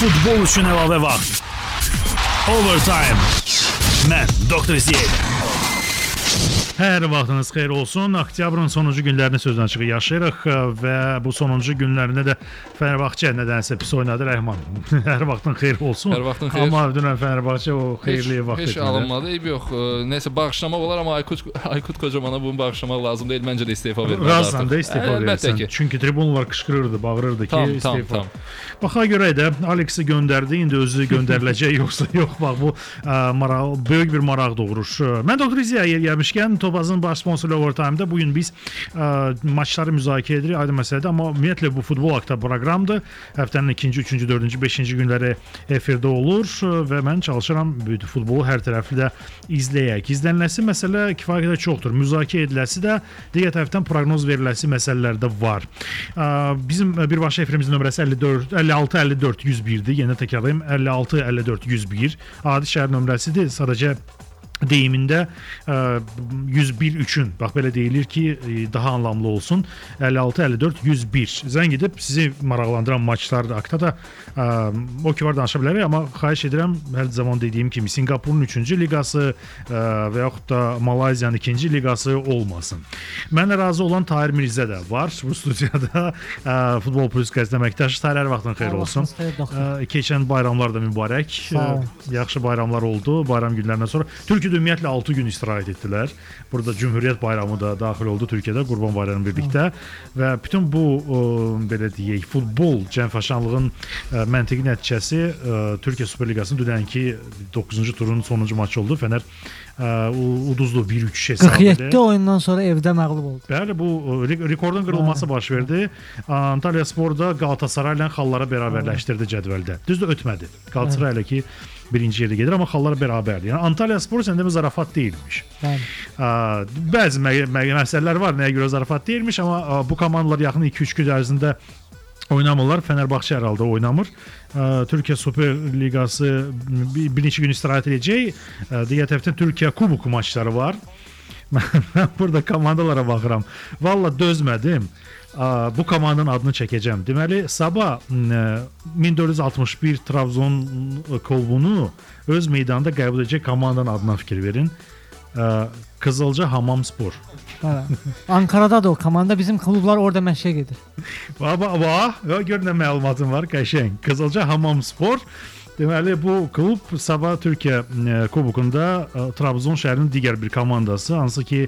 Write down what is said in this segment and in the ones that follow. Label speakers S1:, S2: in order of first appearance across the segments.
S1: Futbol üçün əlavə vaxt. Overtime. Mən Doktor Ziyədə. Hər vaxtınız xeyir olsun. Oktyabrın sonuncu günlərini sözdən çıxı yaşayırıq və bu sonuncu günlərində də Fənərbağçə nədənsə pis oynadı Rəhman. Hər vaxtın xeyir olsun.
S2: Hər vaxtın xeyir.
S1: Amma dünən Fənərbağçə o xeyirli
S2: heç,
S1: vaxt
S2: heç
S1: etmədi.
S2: alınmadı. Eyb yox. Ə, Nəsə bağışlamaq olar amma Aykut Aykut Kocamana bunu bağışlamaq lazım deyil. Məncə də istefa verməli.
S1: Razsan
S2: artıq.
S1: da istefa
S2: Əlbəttə
S1: verirsən.
S2: ki.
S1: Çünki tribunlar qışqırırdı, bağırırdı ki,
S2: Tam, tam,
S1: istefa.
S2: tam.
S1: Baxa görə də Alexi göndərdi, indi özü göndəriləcək yoxsa yox. Bax bu ə, maraq böyük bir maraq doğurur. Mən Doktor İziya yer gəlmişkən Topazın baş sponsoru Overtime-da bu gün biz ə, maçları müzakirə edirik, aydın məsələdir, amma ümumiyyətlə bu futbol haqqında proqramdır. Həftənin 2-ci, 3-cü, 4-cü, 5-ci günləri efirdə olur ə, və mən çalışıram futbolu hər tərəfli də izləyək. İzlənilməsi məsələ kifayət qədər çoxdur. Müzakirə ediləsi də digər tərəfdən proqnoz veriləsi məsələlər də var. Ə, Bizim ə, birbaşa efirimizin nömrəsi 54 56 54 101-dir. Yenə təkrarlayım 56 54 101. Adi şəhər nömrəsidir. Sadəcə deyimində ə, 101 üçün bax belə deyilir ki, ə, daha anlamlı olsun. 56 54 101. Zəng edib sizi maraqlandıran maçlar da haqqında da ə, o ki var danışa bilərik, amma xahiş edirəm hər zaman dediyim kimi Singapurun 3-cü liqası və yaxud da Malayziyanın 2-ci liqası olmasın. Mənlə razı olan Tahir Mirzə də var bu studiyada. Futbol Plus qəzet əməkdaşı Tahir hər vaxtın xeyir olsun. Keçən bayramlar da mübarək. Yaxşı bayramlar oldu. Bayram günlərindən sonra Türkiyədə ümumiyyətlə 6 gün istirahət etdilər. Burada Cümhuriyyət bayramı da daxil oldu Türkiyədə Qurban bayramı birlikdə və bütün bu ə, belə deyək, futbol cəmfəşanlığın ə, məntiqi nəticəsi ə, Türkiyə Super Liqasının dünənki 9-cu turun sonuncu maçı oldu. Fənər ə, u- uduzdu 1-3 hesabı.
S3: 47 oyundan sonra evdə məğlub oldu.
S1: Bəli, bu rekordun qırılması baş verdi. Antalya Sporda Qalatasaray ilə xalları bərabərləşdirdi cədvəldə. Düzdür, ötmədi. Qalatasaray ilə ki birinci yerdə gedir, amma xallar bərabərdir. Yəni Antalya Spor səndə bir zarafat deyilmiş.
S3: Bəli.
S1: Bəzi mə- mə- məsələlər var, nəyə görə zarafat deyilmiş, amma bu komandalar yaxın 2-3 gün ərzində oynamırlar. Fənərbağçə hər halda oynamır. Türkiyə Super Liqası bir, neçə gün istirahət edəcək. Digər tərəfdən Türkiyə Kuboku maçları var. Mən burada komandalara baxıram. Valla dözmədim. Bu komandanın adını çəkəcəm. Deməli, sabah m, 1461 Trabzon klubunu öz meydanında qəbul edəcək komandanın adına fikir verin. Ə, Qızılca Hamamspor.
S3: Bəli. Ankarada da o komanda bizim klublar orada məşqə gedir.
S1: Va va gör nə məlumatım var, qəşəng. Qızılca Hamamspor Deməli bu klub sabah Türkiyə ə, kubokunda Trabzon şəhərinin digər bir komandası, hansı ki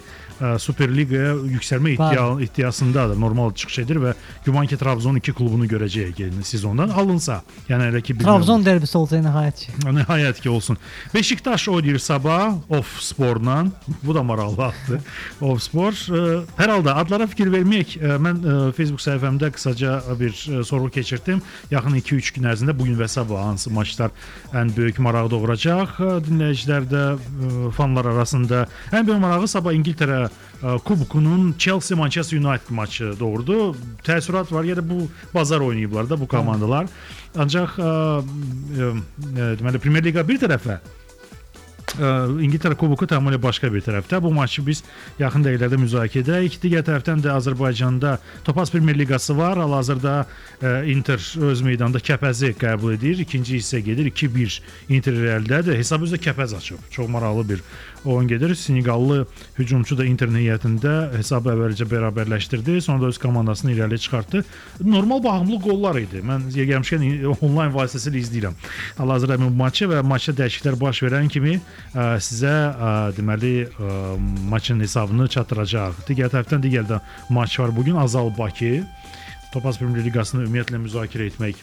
S1: Super Liqaya yüksəlmə iddia iddiasındadır. Normal çıxış edir və güman ki Trabzon 2 klubunu görəcəyik yeni sezondan alınsa. Yəni elə ki bilmirəm.
S3: Trabzon derbisi olacaq nəhayət ki.
S1: Nəhayət ki olsun. Beşiktaş oynayır sabah Off Sporla. Bu da maraqlı addır. Off Spor. Ə, Hər halda adlara fikir verməyək. Ə, Mən ə, Facebook səhifəmdə qısaca bir ə, sorğu keçirdim. Yaxın 2-3 gün ərzində bu gün və sabah hansı maçlar ən böyük maraq doğuracaq ə, dinləyicilərdə, ə, fanlar arasında. Ən böyük marağı sabah İngiltərə ə, Kubokunun Chelsea Manchester United maçı doğurdu. Təəssürat var. Yəni bu bazar oynayıblar da bu komandalar. Ancaq ə, ə, deməli Premyer Liqa bir tərəfə ə, İngiltərə Kuboku tamamilə başqa bir tərəfdə. Bu maçı biz yaxın dəqiqələrdə müzakirə edək. Digər tərəfdən də Azərbaycanda Topaz Premyer Liqası var. Hal-hazırda Inter öz meydanında Kəpəzi qəbul edir. İkinci hissə gedir 2-1 Inter irəlidədir. Hesab özü də Kəpəz açıb. Çox maraqlı bir oyun gedir. Seneqallı hücumçu da Interin heyətində hesabı əvvəlcə bərabərləşdirdi, sonra da öz komandasını irəliyə çıxartdı. Normal baxımlı qollar idi. Mən gəlmişkən onlayn vasitəsilə izləyirəm. Hal-hazırda bu maçı və maçda dəyişikliklər baş verən kimi ə, sizə ə, deməli ə, maçın hesabını çatdıracaq. Digər tərəfdən digər də maç var bu gün Azal Bakı. Topaz Premyer Liqasını ümumiyyətlə müzakirə etmək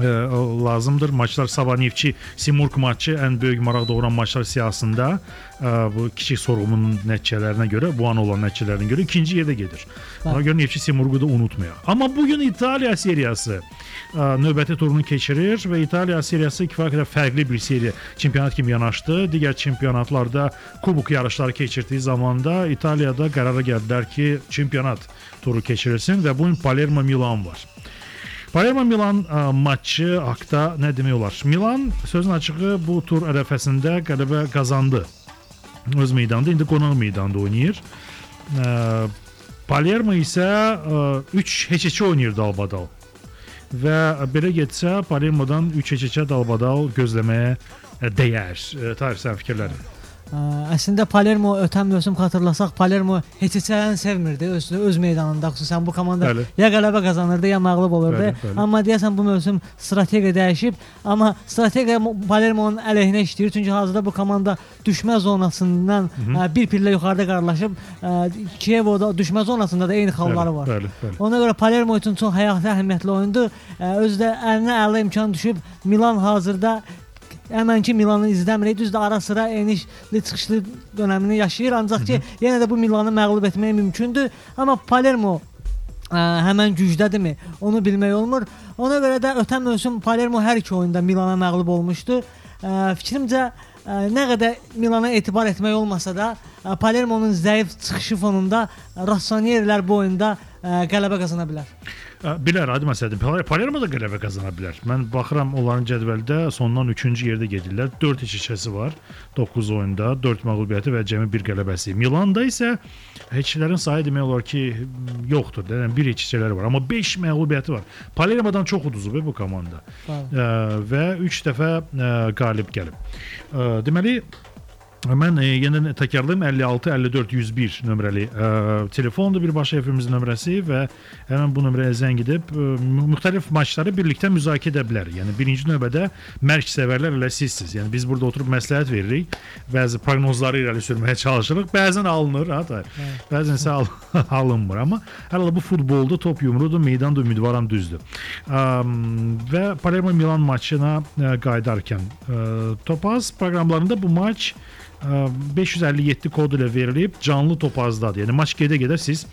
S1: ə, lazımdır. Maçlar Sabah Neftçi Simurq maçı ən böyük maraq doğuran maçlar siyahısında ə, bu kiçik sorğumun nəticələrinə görə, bu an olan nəticələrinə görə ikinci yerdə gedir. Ona görə Neftçi Simurqu da unutmayaq. Amma bu gün İtaliya seriyası ə, növbəti turunu keçirir və İtaliya seriyası kifayət qədər fərqli bir seriya çempionat kimi yanaşdı. Digər çempionatlarda kubok yarışları keçirdiyi zamanda İtaliyada qərara gəldilər ki, çempionat turu keçirilsin və bu gün Palermo Milan var. Palermo Milan ə, maçı haqqında nə demək olar? Milan sözün açığı bu tur ərəfəsində qələbə qazandı. Öz meydanında, indi qonaq meydanda oynayır. Ə, Palermo isə 3 heç-heçə oynayır dalbadal. və belə getsə Palermodan 3-2 dalbadal gözləməyə dəyər. Tarif sən fikirlərin.
S3: Ə, Əslində Palermo ötən mövsüm xatırlasaq Palermo heç içən sevmirdi öz öz meydanında xüsusən bu komanda
S1: Bəli.
S3: ya qələbə qazanırdı ya məğlub olurdu.
S1: Bəli, bəli.
S3: Amma deyəsən bu mövsüm strategiya dəyişib, amma strategiya Mo- Palermo'nun əleyhinə işləyir çünki hazırda bu komanda düşmə zonasından ə, bir pillə yuxarıda qarlaşıb, ə, Kiyevoda düşmə zonasında da eyni xalları var.
S1: Bəli, bəli.
S3: Ona görə Palermo üçün çox həyati əhəmiyyətli oyundur. Özü də əlinə əla imkan düşüb. Milan hazırda Həmən ki Milanı izləmirik. Düzdür, ara sıra enişli çıxışlı dövrünü yaşayır, ancaq ki yenə də bu Milanı məğlub etmək mümkündür. Amma Palermo ə, həmən gücdədirmi? Onu bilmək olmur. Ona görə də ötən mövsüm Palermo hər iki oyunda Milana məğlub olmuşdu. Ə, fikrimcə ə, nə qədər Milana etibar etmək olmasa da ə, Palermo'nun zəif çıxışı fonunda Rossonierlər bu oyunda ə, qələbə qazana bilər.
S1: Bilər, adi məsələdir. Pal- Palermo da qələbə qazana bilər. Mən baxıram onların cədvəldə sondan 3-cü yerdə gedirlər. 4 keçəsi var. 9 oyunda, 4 məğlubiyyəti və cəmi 1 qələbəsi. Milanda isə heçlərin sayı demək olar ki, yoxdur. Yəni 1 keçələri var, amma 5 məğlubiyyəti var. Palermodan çox uduzub e, bu komanda. Ə, və 3 dəfə ə, qalib gəlib. Ə, deməli Mən e, yenə təkrarlayım 56 54 101 nömrəli ə, telefondur birbaşa efimizin nömrəsi və həmin bu nömrəyə zəng edib mü- müxtəlif maçları birlikdə müzakirə edə bilər. Yəni birinci növbədə mərk sevərlər elə sizsiz. Yəni biz burada oturub məsləhət veririk, bəzi proqnozları irəli sürməyə çalışırıq. Bəzən alınır, ha, da. Bəzən isə al alınmır, amma hələ bu futbolda top yumrudur, meydan da ümidvaram düzdür. Əm, və Palermo Milan maçına ə, qayıdarkən ə, Topaz proqramlarında bu maç 557 kod ilə verilib canlı topazdadır. Yəni maç gedə-gedə siz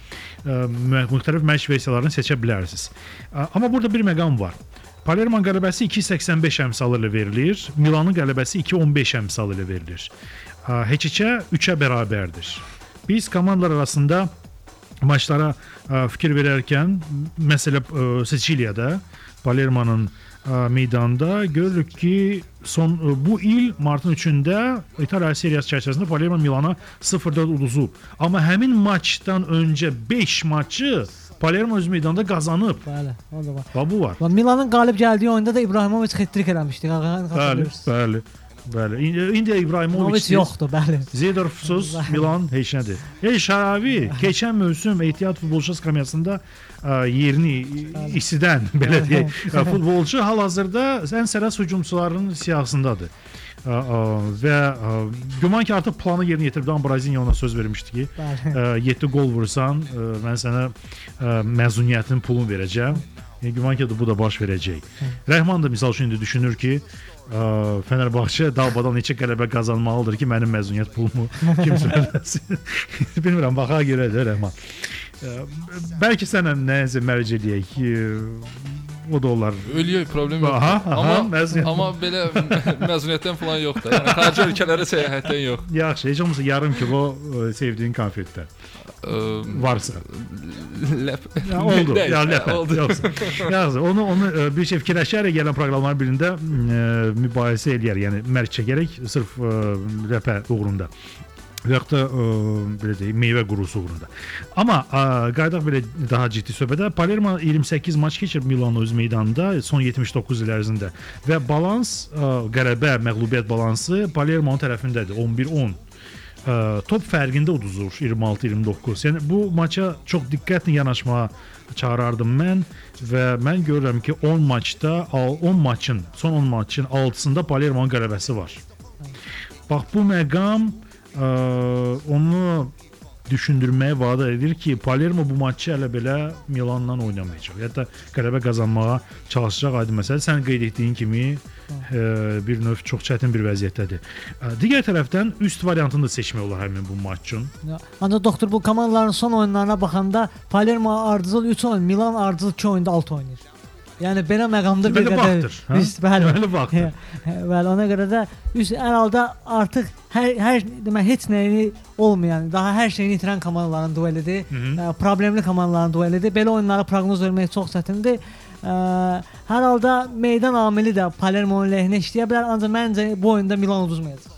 S1: ə, mü- müxtəlif məşq versiyalarını seçə bilərsiniz. Ə, Amma burada bir məqam var. Palermo qələbəsi 2.85 əmsalı ilə verilir. Milanın qələbəsi 2.15 əmsalı ilə verilir. Heç-heçə 3-ə bərabərdir. Biz komandalar arasında maçlara ə, fikir verərkən məsələ Siciliyada Palermo'nun ə, meydanında görürük ki, son ə, bu il martın 3-də İtaliya seriyası çərçivəsində Palermo Milana 0-4 uduzub. Amma həmin maçdan öncə 5 maçı Palermo öz meydanda qazanıb.
S3: Bəli, o da var.
S1: Və bu var.
S3: Və Milanın qalib gəldiyi oyunda da İbrahimovic hat-trick eləmişdi.
S1: Bəli, bəli. Bəli. İndi, İbrahimovic
S3: yoxdur, bəli.
S1: Zedorfsuz Milan heç nədir. Ey Şaravi, keçən mövsüm ehtiyat futbolçu skamyasında ə, yerini isidən belə deyək, ə, futbolçu hal-hazırda ən sərəs hücumçuların siyahısındadır. Ə, ə, və ə, güman ki artıq planı yerinə yetirib Dan Braziliya ona söz vermişdi ki,
S3: Bəli.
S1: 7 gol vursan, ə, mən sənə ə, məzuniyyətin pulunu verəcəm. Yəni, güman ki bu da baş verəcək. Rəhman da misal üçün indi düşünür ki, ə, Fənərbağçə dalbadan neçə qələbə qazanmalıdır ki, mənim məzuniyyət pulumu kimsə ödəsin. Bilmirəm, baxa görə də Rəhman. Ə, Bəlkə sənə nəsə mərc eləyək. ə, O da olar.
S2: Ölüyor problem yox.
S1: Aha, aha,
S2: amma
S1: məzuniyyət.
S2: amma belə məzuniyyətdən falan yoxdur. Yəni xarici ölkələrə səyahətdən yox.
S1: Yaxşı, heç olmasa yarım kilo ə, sevdiyin konfetdə
S2: Ə,
S1: varsa.
S2: Ləp.
S1: Ya, oldu. Ya, ləpə.
S2: oldu.
S1: Yoxsa. Yaxşı, onu onu ə, bir şey fikirləşərək gələn proqramların birində ə, mübahisə eləyər. Yəni mərc çəkərək sırf ə, ləpə uğrunda. Və yaxud da ə, belə deyək, meyvə qurusu uğrunda. Amma ə, qaydaq belə daha ciddi söhbətə Palermo 28 maç keçirib Milano öz meydanında son 79 il ərzində və balans ə, qələbə, məğlubiyyət balansı Palermo'nun tərəfindədir. 11-10 ə, top fərqində uduzur 26-29. Yəni bu maça çox diqqətlə yanaşmağa çağırardım mən və mən görürəm ki 10 maçda al- 10 maçın, son 10 maçın 6-sında Palermo'nun qələbəsi var. Bax bu məqam ə, onu düşündürməyə vadar edir ki, Palermo bu maçı hələ belə Milanla oynamayacaq. Hətta qələbə qazanmağa çalışacaq aydın məsələ. Sən qeyd etdiyin kimi ə, bir növ çox çətin bir vəziyyətdədir. Ə, Digər tərəfdən üst variantını da seçmək olar həmin bu maç üçün.
S3: Ancaq doktor bu komandaların son oyunlarına baxanda Palermo ardıcıl 3 oyun, Milan ardıcıl 2 oyunda 6 oynayır. Yəni belə məqamda bir
S1: Deməli
S3: qədər
S1: vaxtdır, hə?
S3: Biz bəli.
S1: Deməli vaxtdır.
S3: Bəli, ona görə də üst hər halda artıq hər hər demək heç nəyi olmayan, daha hər şeyini itirən komandaların duelidir. Ə, problemli komandaların duelidir. Belə oyunlara proqnoz vermək çox çətindir. Ə, hər halda meydan amili də Palermo'nun lehinə işləyə bilər, ancaq məncə bu oyunda Milan uduzmayacaq.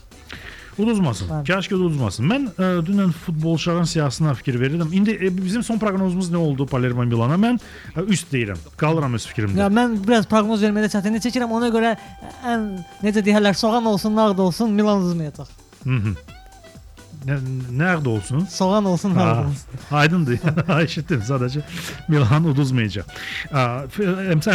S1: Uduzmasın.
S3: Bəli.
S1: Kaş ki uduzmasın. Mən ə, dünən futbolçuların siyasətine fikir verirdim. İndi ə, bizim son proqnozumuz nə oldu Palermo Milana? Mən ə, üst deyirəm. Qalıram öz fikrimdə.
S3: Ya mən biraz proqnoz vermədə çətinlik çəkirəm. Ona görə ən necə deyirlər, soğan olsun, nağd olsun, Milan uduzmayacaq.
S1: Hı nəqd olsun?
S3: Soğan olsun,
S1: Ha,
S3: olsun.
S1: aydındır. Eşitdim sadəcə. Milan uduzmayacaq.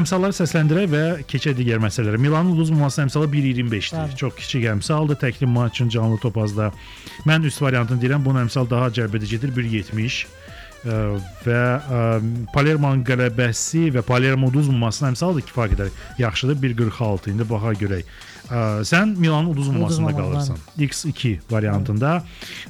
S1: Əmsalları səsləndirək və keçək digər məsələlərə. Milanın uduzmaması əmsalı 1.25-dir.
S3: Bəli.
S1: Çox kiçik əmsaldır. Təkli maçın canlı topazda. Mən üst variantını deyirəm. Bunun əmsal daha cəlbedicidir. 1.70 Ə, və ə, Palermo'nun qələbəsi və Palermo uduzmamasının əmsalı da kifayət qədər yaxşıdır. 1.46 indi baxa görək. Sən Milanın uduzmamasında
S3: Uduzmamalı,
S1: qalırsan. X2 variantında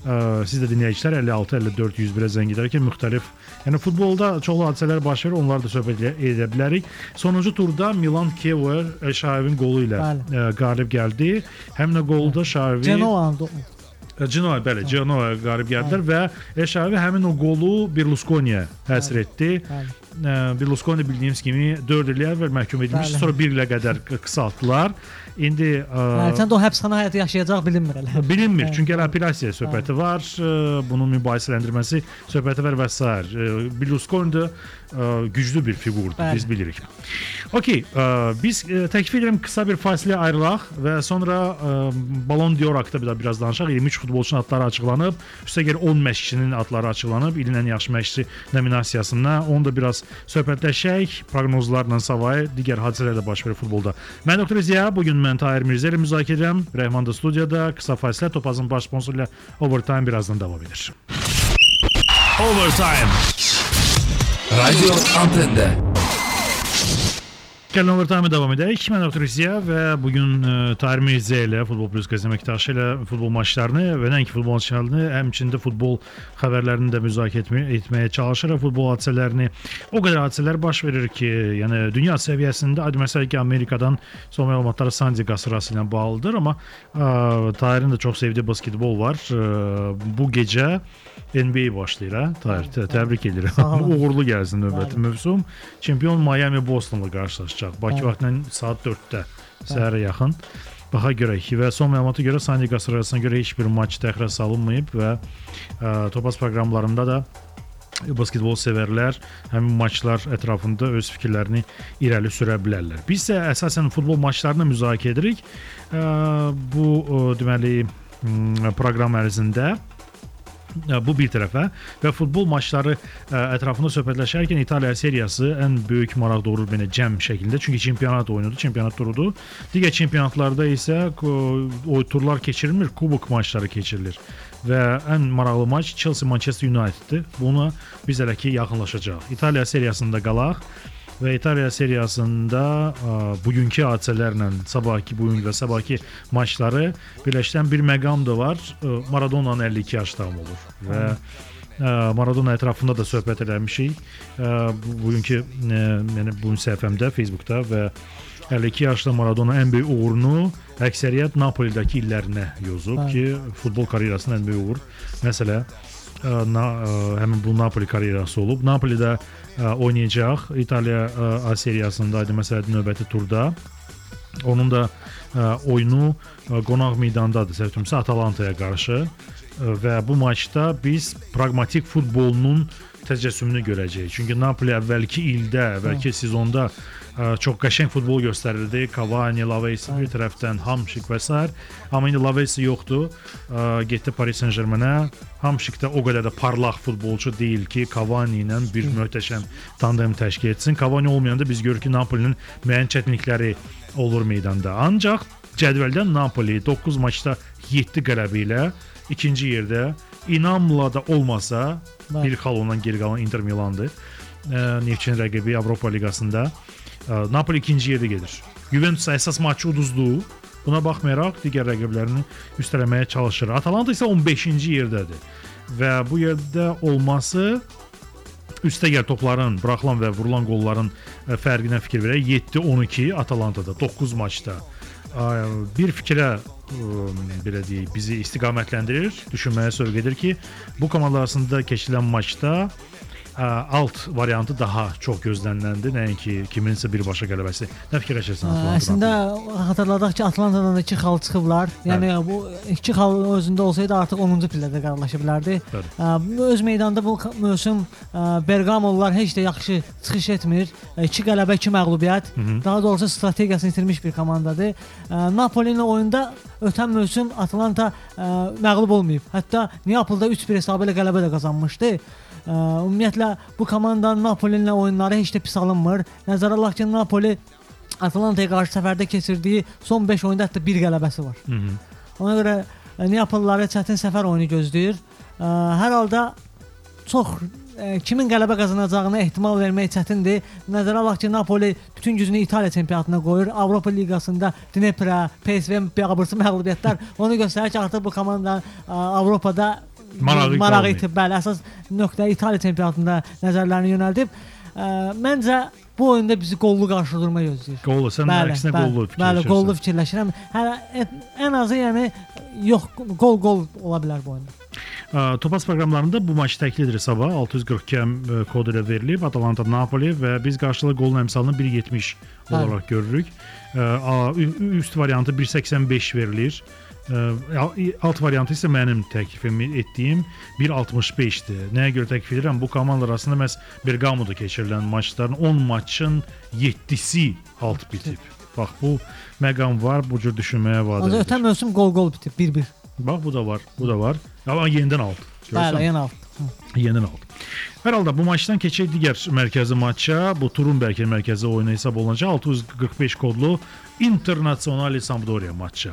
S1: ə, siz də dinləyicilər 56 54 101-ə zəng edərkən müxtəlif Yəni futbolda çoxlu hadisələr baş verir, onları da söhbət edə- bilərik. Sonuncu turda Milan Kiev Şahavin qolu ilə ə, qalib gəldi. Həmin o qolda Şahavi
S3: Genoa
S1: Genoa bəli, Genoa qalib gəldilər və Şahavi həmin o qolu Berlusconiyə həsr etdi.
S3: Bəli.
S1: Berlusconi bildiyimiz kimi 4 il əvvəl məhkum edilmişdi,
S3: Bəli.
S1: sonra 1 ilə qədər qı- qısaltdılar. İndi
S3: Hərçənd o həbsxana həyatı yaşayacaq bilinmir elə.
S1: Bilinmir.
S3: Bəli.
S1: Çünki elə apellyasiya söhbəti var, ə, bunun mübahisələndirməsi söhbəti var və s. Berlusconi də güclü bir fiqurdur,
S3: Bəli.
S1: biz bilirik. Okay, biz təklif edirəm qısa bir fasilə ayrılaq və sonra ə, Ballon d'Or haqqında biraz danışaq. 23 futbolçunun adları açıqlanıb, üstəgəl 10 məşqçinin adları açıqlanıb ilin ən yaxşı məşqçisi nominasiyasına. Onu da biraz söhbətləşək, proqnozlarla savayı digər hadisələr də baş verir futbolda. Mən Dr. Ziya, bu gün mən Tahir Mirzə ilə müzakirə edirəm. Rəhman da studiyada. Qısa fasilə Topazın baş sponsoru ilə Overtime birazdan davam edir. Overtime.
S4: Radyo Antende.
S1: Gəlin overtime davam edək. Mən Dr. Ziya və bu gün ə, Tahir Mirzə ilə Futbol Plus qəzet əməkdaşı ilə futbol maçlarını və nəinki futbol maçlarını, həmçində futbol xəbərlərini də müzakirə etməyə, etməyə çalışırıq. Futbol hadisələrini o qədər hadisələr baş verir ki, yəni dünya səviyyəsində adi məsələ ki, Amerikadan son məlumatlar Sandy qasırası ilə bağlıdır, amma ə, Tahirin də çox sevdiyi basketbol var. Ə, bu gecə NBA başlayır, hə? Tahir, tə- təbrik edirəm. Uğurlu gəlsin növbəti mövsüm. Çempion Miami Bostonla qarşılaşacaq. Bakı vaxtı ilə saat 4-də səhərə yaxın. Baxa görək və son məlumata görə Sandy qasırğasına görə heç bir maç təxirə salınmayıb və ə, Topaz proqramlarında da basketbol sevərlər həmin maçlar ətrafında öz fikirlərini irəli sürə bilərlər. Biz isə əsasən futbol maçlarını müzakirə edirik. Ə, bu ə, deməli proqram ərzində Bu bir tərəfə və futbol maçları ətrafında söhbətləşərkən İtaliya seriyası ən böyük maraq doğurur mənə cəm şəkildə. Çünki çempionat oyunudur, çempionat turudur. Digər çempionatlarda isə o turlar keçirilmir, kubok maçları keçirilir. Və ən maraqlı maç Chelsea Manchester Uniteddir. Buna biz hələ ki yaxınlaşacağıq. İtaliya seriyasında qalaq və İtaliya seriyasında ə, bugünkü hadisələrlə sabahki, bu gün və sabahki maçları birləşdirən bir məqam da var. Ə, Maradona'nın 52 yaş tamam olur və ə, Maradona ətrafında da söhbət eləmişik. Ə, bu- Bugünkü ə, yəni bu gün səhifəmdə Facebookda və 52 yaşlı Maradona ən böyük uğurunu əksəriyyət Napolidəki illərinə yozub
S3: Bəli.
S1: ki, futbol karyerasının ən böyük uğur məsələ na, ə, həmin bu Napoli karyerası olub. Napolidə ə, oynayacaq İtaliya ə, A seriyasında məsələn növbəti turda. Onun da ə, oyunu ə, qonaq meydandadır. Səhv etmirəmsə Atalantaya qarşı Ə, və bu maçda biz praqmatik futbolunun təcəssümünü görəcəyik. Çünki Napoli əvvəlki ildə, əvvəlki sezonda ə, çox qəşəng futbol göstərirdi. Cavani, Lavezzi bir tərəfdən, Hamşik və s. Amma indi Lavezzi yoxdur. Ə, Getdi Paris Saint-Germain-ə. Hamşik də o qədər də parlaq futbolçu deyil ki, Cavani ilə bir möhtəşəm tandem təşkil etsin. Cavani olmayanda biz görürük ki, Napolinin müəyyən çətinlikləri olur meydanda. Ancaq cədvəldə Napoli 9 maçda 7 qələbə ilə ikinci yerdə inamla da olmasa
S3: Bəli.
S1: bir xal ondan geri qalan Inter Milandır. Neftçinin rəqibi Avropa liqasında Napoli ikinci yerdə gedir. Juventus əsas maçı uduzdu. Buna baxmayaraq digər rəqiblərini üstələməyə çalışır. Atalanta isə 15-ci yerdədir. Və bu yerdə olması üstəgəl topların, buraxılan və vurulan qolların fərqinə fikir verək. 7-12 Atalantada 9 maçda. Ə, Bir fikrə ə, belə deyək, bizi istiqamətləndirir, düşünməyə sövq edir ki, bu komandalar arasında keçirilən maçda ə, alt variantı daha çox gözləniləndir, nəinki kiminsə birbaşa qələbəsi. Nə fikirləşirsən?
S3: Ə,
S1: Atlanta
S3: Əslində xatırladaq ki, Atlantadan da 2 xal çıxıblar. Yəni bu 2 xal özündə olsaydı artıq 10-cu pillədə qarşılaşa bilərdi.
S1: Bəli.
S3: Öz meydanda bu mövsüm ə, Bergamolılar heç də yaxşı çıxış etmir. 2 qələbə, 2 məğlubiyyət. Daha doğrusu strategiyasını itirmiş bir komandadır. Napoli ilə oyunda ötən mövsüm Atlanta məğlub olmayıb. Hətta Neapolda 3-1 hesabı ilə qələbə də qazanmışdı. Ümumiyyətlə bu komandanın Napoli ilə oyunları heç də pis alınmır. Nəzərə alaq ki, Napoli Atalantaya qarşı səfərdə keçirdiyi son 5 oyunda hətta 1 qələbəsi var.
S1: Hı -hı.
S3: Ona görə ə, Neapolluları çətin səfər oyunu gözləyir. Hər halda çox kimin qələbə qazanacağına ehtimal vermək çətindir. Nəzərə alaq ki, Napoli bütün gücünü İtaliya çempionatına qoyur. Avropa liqasında Dnepr, PSV biabırsı məğlubiyyətlər onu göstərir ki, artıq bu komanda Avropada
S1: Marağı
S3: marağı itib. Bəli, əsas nöqtə İtaliya çempionatında nəzərlərini yönəldib. Ə, Məncə bu oyunda bizi qollu qarşıdurma gözləyir.
S1: Qollu, sən əksinə qollu
S3: Bəli, qollu fikirləşirəm. Hələ ən azı yəni yox qol qol ola bilər bu oyunda.
S1: Ə, Topaz proqramlarında bu maç təklif edilir sabah 642 ə, kod ilə verilib Atalanta Napoli və biz qarşılıq qolun əmsalını 1.70
S3: Bəli.
S1: olaraq görürük. Ə, Üst variantı 1.85 verilir. Alt variantı isə mənim təklifim etdiyim 1.65-dir. Nəyə görə təklif edirəm? Bu komandalar arasında məhz Bergamoda keçirilən maçların 10 maçın 7-si alt bitib. Bax bu məqam var, bu cür düşünməyə vadar edir.
S3: ötən mövsüm qol qol bitib 1-1.
S1: Bax bu da var, bu da var. Amma yenidən alt. Görürsən?
S3: Bəli, yəni alt.
S1: Aldı. Hər halda bu maçdan keçək digər mərkəzi maça. Bu turun bəlkə mərkəzi oyunu hesab olunacaq 645 kodlu Internazionale Sampdoria maçı.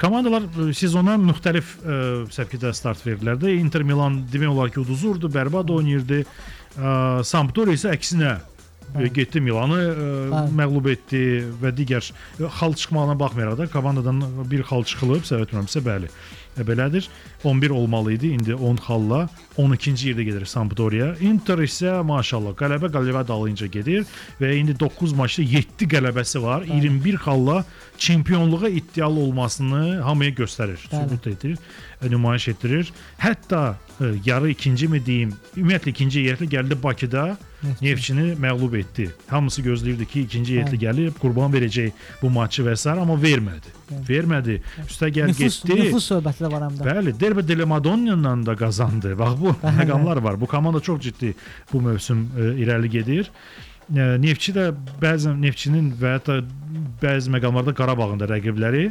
S1: Komandalar e, sezona müxtəlif e, səviyyədə start verdilər də. Inter Milan demək olar ki, uduzurdu, bərbad oynayırdı. E, Sampdoria isə əksinə e, getdi Milanı
S3: Bəli.
S1: məğlub etdi və digər e, xal çıxmağına baxmayaraq da komandadan bir xal çıxılıb, səhv etmirəmsə, bəli. E, belədir. 11 olmalı idi. İndi 10 xalla 12-ci yerdə gedir Sampdoria. Inter isə maşallah qələbə qələbə dalınca gedir və indi 9 maçda 7 qələbəsi var. 21 xalla çempionluğa iddialı olmasını hamıya göstərir,
S3: Bəli.
S1: sübut edir, e, nümayiş etdirir. Hətta e, yarı ikinci mi deyim, ümumiyyətlə ikinci yerdə gəldi Bakıda Neftçini məğlub etdi. Hamısı gözləyirdi ki, ikinci yerli gəlib qurban verəcək bu maçı və s. amma vermədi. Vermədi. Üstəgəl
S3: Nüfus,
S1: getdi.
S3: nüfus söhbəti də var həm də.
S1: Bəli, Derbi Delle Madonna'la da qazandı. Bax bu məqamlar var. Bu komanda çox ciddi bu mövsüm e, irəli gedir. E, Neftçi də bəzən Neftçinin və hətta bəzi məqamlarda Qarabağın da rəqibləri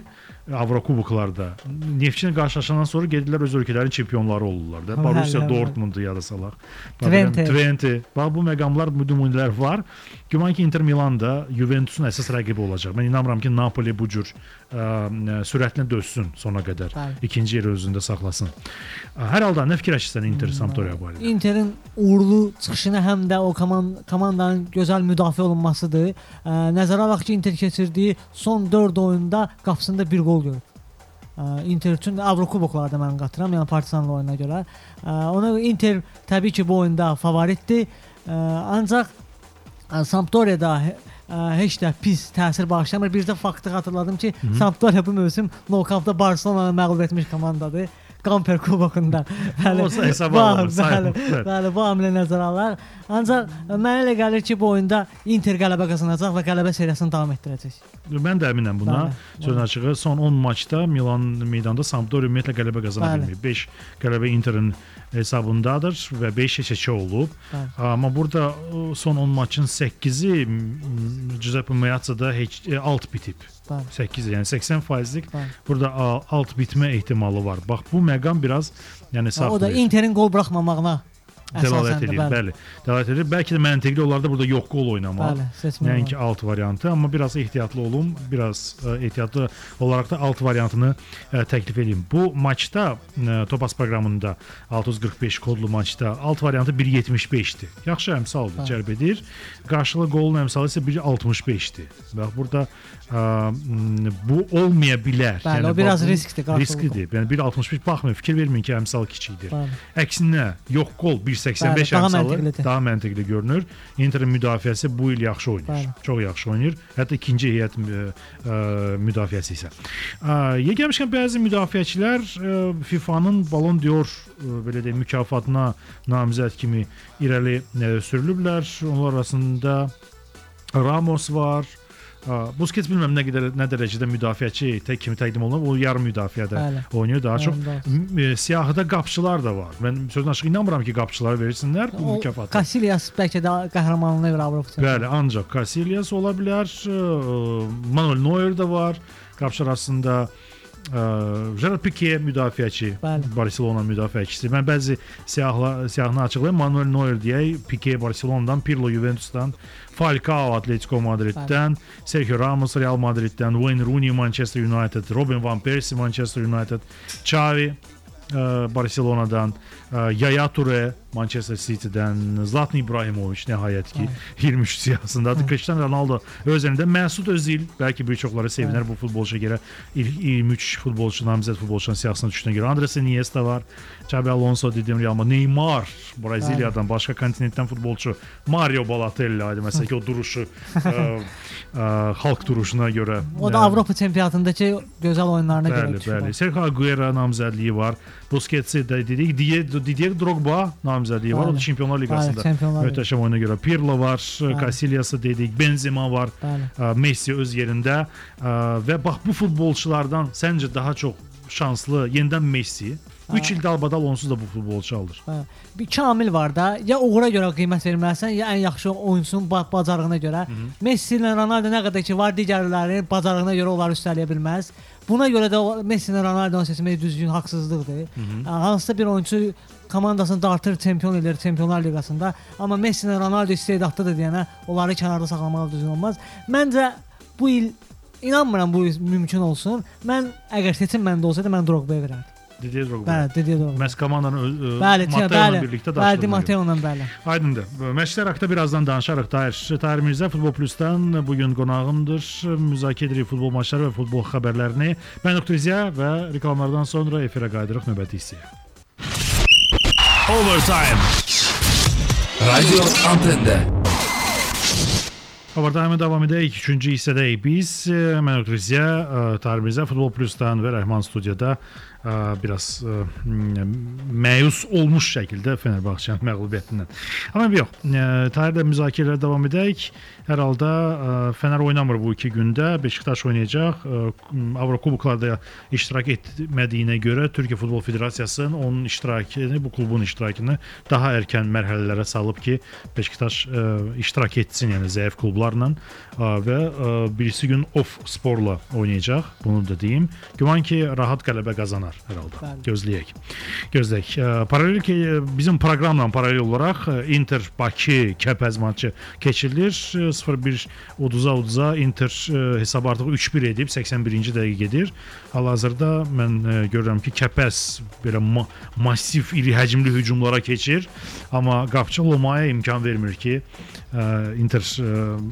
S1: Avrokuboklarda Neftçinin qarşılaşandan sonra gedirlər öz ölkələrinin çempionları olurlar da. Borussia. Dortmundu yada salaq.
S3: Twente.
S1: Twente. Bax bu məqamlar, bu nümunələr var. Güman ki Inter Milan da Juventusun əsas rəqibi olacaq. Mən inanmıram ki Napoli bu cür ə, sürətlə dözsün sona qədər.
S3: Bəli.
S1: İkinci yeri özündə saxlasın. Hər halda nə fikirləşirsən Inter Sampdoria barədə?
S3: Interin uğurlu çıxışına həm də o koman komandanın gözəl müdafiə olunmasıdır. Ə, nəzərə alaq ki, Inter keçirdiyi son 4 oyunda qapısında bir qol görüb. Inter üçün Avrokuboklarda mən qatıram, yəni Partizanla oyuna görə. Ona görə Inter təbii ki, bu oyunda favoritdir. Ancaq ə, Sampdoria da heç də pis təsir bağışlamır. Bir də faktı xatırladım ki, Sampdoria bu mövsüm nokautda Barselonanı məğlub etmiş komandadır. Gamper kubokunda.
S1: Olsa hesaba
S3: Bu-
S1: alınır,
S3: Bəli.
S1: Bəli.
S3: bəli, bu hamilə nəzərə alır. Ancaq mənə elə gəlir ki, bu oyunda Inter qələbə qazanacaq və qələbə seriyasını davam etdirəcək.
S1: Mən də əminəm buna.
S3: Bəli,
S1: Sözün açığı son 10 maçda Milan meydanda Sampdoria ümumiyyətlə qələbə qazana
S3: Bəli.
S1: bilməyib. 5 qələbə Interin hesabındadır və 5 keçə olub.
S3: Bəli.
S1: Amma burada son 10 maçın 8-i m, Giuseppe Meazza-da heç e, alt bitib.
S3: Bəli.
S1: 8 yəni 80 faizlik
S3: Bəli.
S1: burada alt bitmə ehtimalı var. Bax bu məqam biraz yəni
S3: O da. Interin qol buraxmamağına
S1: Dəlalət edir, bəli. Dəlalət edir. Bəlkə də məntiqli olar da burada yox qol oynamaq.
S3: Bəli, seçmək.
S1: Nəinki alt variantı, amma biraz ehtiyatlı olum, biraz ə, ehtiyatlı olaraq da alt variantını ə, təklif edeyim. Bu maçda ə, Topaz proqramında 645 kodlu maçda alt variantı 1.75-dir. Yaxşı əmsaldır,
S3: Bəli.
S1: cəlb edir. Qarşılıq qolun əmsalı isə 1.65-dir. Bax burada bu olmaya bilər.
S3: Bəli, o biraz riskdir, qarşılıq
S1: Risklidir. Yəni 1.65 baxmayın, fikir verməyin ki, əmsal kiçikdir.
S3: Bəli.
S1: Əksinə, yox qol 1.85
S3: Bəli, daha
S1: əmsalı
S3: məntiqlidir.
S1: daha məntiqli görünür. Interin müdafiəsi bu il yaxşı oynayır.
S3: Bəli.
S1: Çox yaxşı oynayır. Hətta ikinci heyət ə, ə, müdafiəsi isə. Yeganmışkən bəzi müdafiəçilər ə, FIFA-nın Ballon d'Or belə deyim mükafatına namizəd kimi irəli ə, sürülüblər. Onlar arasında Ramos var. Busquets bilmirəm nə qədər nə dərəcədə müdafiəçi tək kimi təqdim olunub. O yarım müdafiədə
S3: Bəli.
S1: oynayır daha çox. E, Siyahıda qapçılar da var. Mən sözün açıq inanmıram ki, qapçılara versinlər bu mükafatı.
S3: Casillas bəlkə də qəhrəmanlığına görə Avropa çempionu.
S1: Bəli, ancaq Casillas ola bilər, Manuel Neuer də var. Qapçı arasında ə, Gerard Piqué müdafiəçi,
S3: Bəli.
S1: Barselona müdafiəçisi. Mən bəzi siyahla siyahını açıqlayım. Manuel Neuer deyək, Piqué Barselonadan, Pirlo Juventusdan, Falcao Atletico Madriddən, Sergio Ramos Real Madriddən, Wayne Rooney Manchester United, Robin van Persie Manchester United, Xavi ə, Barselonadan, ə, Yaya Toure Manchester City-dən, Zlatan İbrahimovic nəhayət ki 23 siyahısındadır. Cristiano Ronaldo özündə Məsud Özil bəlkə bir çoxları sevinər bu futbolçuya görə ilk 23 futbolçu namizəd futbolçunun siyahısına düşdüyünə görə Andres Iniesta var, Xabi Alonso dediyim Real Madrid, Neymar Braziliyadan başqa kontinentdən futbolçu, Mario Balotelli adı məsələn ki o duruşu ə, ə, xalq duruşuna görə
S3: O da
S1: ə,
S3: Avropa çempionatındakı gözəl oyunlarına görə
S1: Bəli,
S3: düşüb.
S1: bəli. Sergio Aguero namizədliyi var. Busquets-i də dedik. Didier, Didier Drogba namizədliyi var. O da
S3: Bəli.
S1: Çempionlar Liqasında
S3: Bəli,
S1: möhtəşəm oyuna görə. Pirlo var, Casillas-ı dedik, Benzema var,
S3: Bəli.
S1: ə, Messi öz yerində ə, və bax bu futbolçulardan səncə daha çox şanslı yenidən Messi 3 il dalbadal onsuz da bu futbolçu alır.
S3: Hə. Bir kamil var da, ya uğura görə qiymət verməlisən, ya ən yaxşı oyunçunun ba- bacarığına görə. Messi ilə Ronaldo nə qədər ki var, digərlərin bacarığına görə onları üstələyə bilməz. Buna görə də Messi ilə Ronaldo seçmək düzgün haqsızlıqdır. Hansısa bir oyunçu komandasını dartır, çempion edir Çempionlar Liqasında, amma Messi ilə Ronaldo istedadlıdır deyənə onları kənarda saxlamaq düzgün olmaz. Məncə bu il inanmıram bu mümkün olsun. Mən əgər seçim məndə olsaydı mən Drogba'ya verərdim.
S1: Didier Drogba.
S3: Bəli, dedi Drogba.
S1: Məhz komandanın ö- ö-
S3: Bəli,
S1: Matteo
S3: bəli.
S1: ilə birlikdə
S3: Bəli,
S1: daşıdığına görə.
S3: Matteo ilə bəli.
S1: Aydındır. Məşqlər haqqında birazdan danışarıq. Tahir, Tahir Mirzə Futbol Plus'tan bu gün qonağımdır. Müzakirə edirik futbol maçları və futbol xəbərlərini. Mən Dr. Ziya və reklamlardan sonra efirə qayıdırıq növbəti hissəyə. Overtime.
S4: Radio Antende.
S1: Overtime davam edək. 3-cü hissədəyik biz. Mən Tahir Mirzə Futbol Plus'tan və Rəhman studiyada biraz e, məyus olmuş şəkildə Fenerbahçenin məğlubiyyətindən. Amma yox, e, Tahirlə müzakirələrə davam edək. Hər halda e, Fener oynamır bu iki gündə. Beşiktaş oynayacaq. Avrokuboklarda iştirak etmədiyinə görə Türkiyə Futbol Federasiyası onun iştirakını, bu klubun iştirakını daha erkən mərhələlərə salıb ki, Beşiktaş iştirak etsin, yəni zəif klublarla və birisi gün Off Sporla oynayacaq. Bunu da deyim. Güman ki, rahat qələbə qazanar hər halda.
S3: Bəli.
S1: Gözləyək. Gözləyək. Paralel ki, bizim proqramla paralel olaraq Inter Bakı Kəpəz maçı keçirilir. Ə, 0-1 uduza uduza Inter ə, hesabı artıq 3-1 edib 81-ci dəqiqə gedir. Hal-hazırda mən görürəm ki, Kəpəz belə ma massiv iri həcmli hücumlara keçir, amma qapıçı Lomaya imkan vermir ki, Inter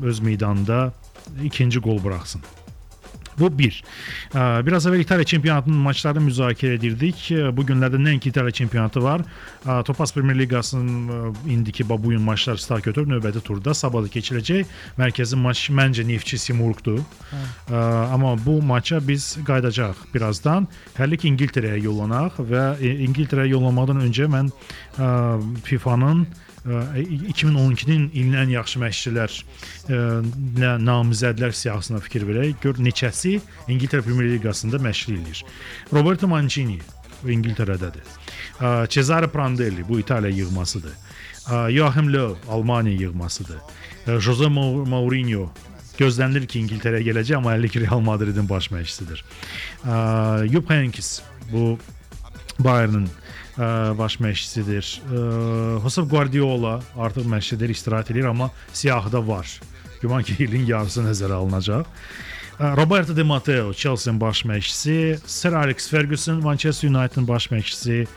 S1: öz meydanında ikinci qol buraxsın. Bu bir. Biraz əvvəl İtaliya çempionatının maçlarını müzakirə edirdik. Bu günlərdə nəinki İtaliya çempionatı var. Topaz Premyer Liqasının ə, indiki bu gün maçlar start götürüb növbəti turda sabah da keçiriləcək. Mərkəzi maç məncə Neftçi Simurqdur. Amma bu maça biz qayıdacağıq birazdan. Hərlik İngiltərəyə yollanaq və e, İngiltərəyə yollanmadan öncə mən ə, FIFA-nın ə, 2012-nin ilin ən yaxşı məşqçilər ə, nə namizədlər siyahısına fikir verək. Gör neçəsi İngiltərə Premyer Liqasında məşqçilik eləyir. Roberto Mancini İngiltərədədir. Cesare Prandelli bu İtaliya yığmasıdır. Joachim Löw Almaniya yığmasıdır. Jose Mourinho gözlənilir ki, İngiltərəyə gələcək, amma hələlik Real Madridin baş məşqçisidir. Jupp Heynckes bu Bayernın baş məşqçisidir. Josep Guardiola artıq məşqçidir, istirahət edir, amma siyahıda var. Güman ki, ilin yarısı nəzərə alınacaq. Roberto Di Matteo, Chelsea-nin baş məşqçisi, Sir Alex Ferguson, Manchester United-ın baş məşqçisi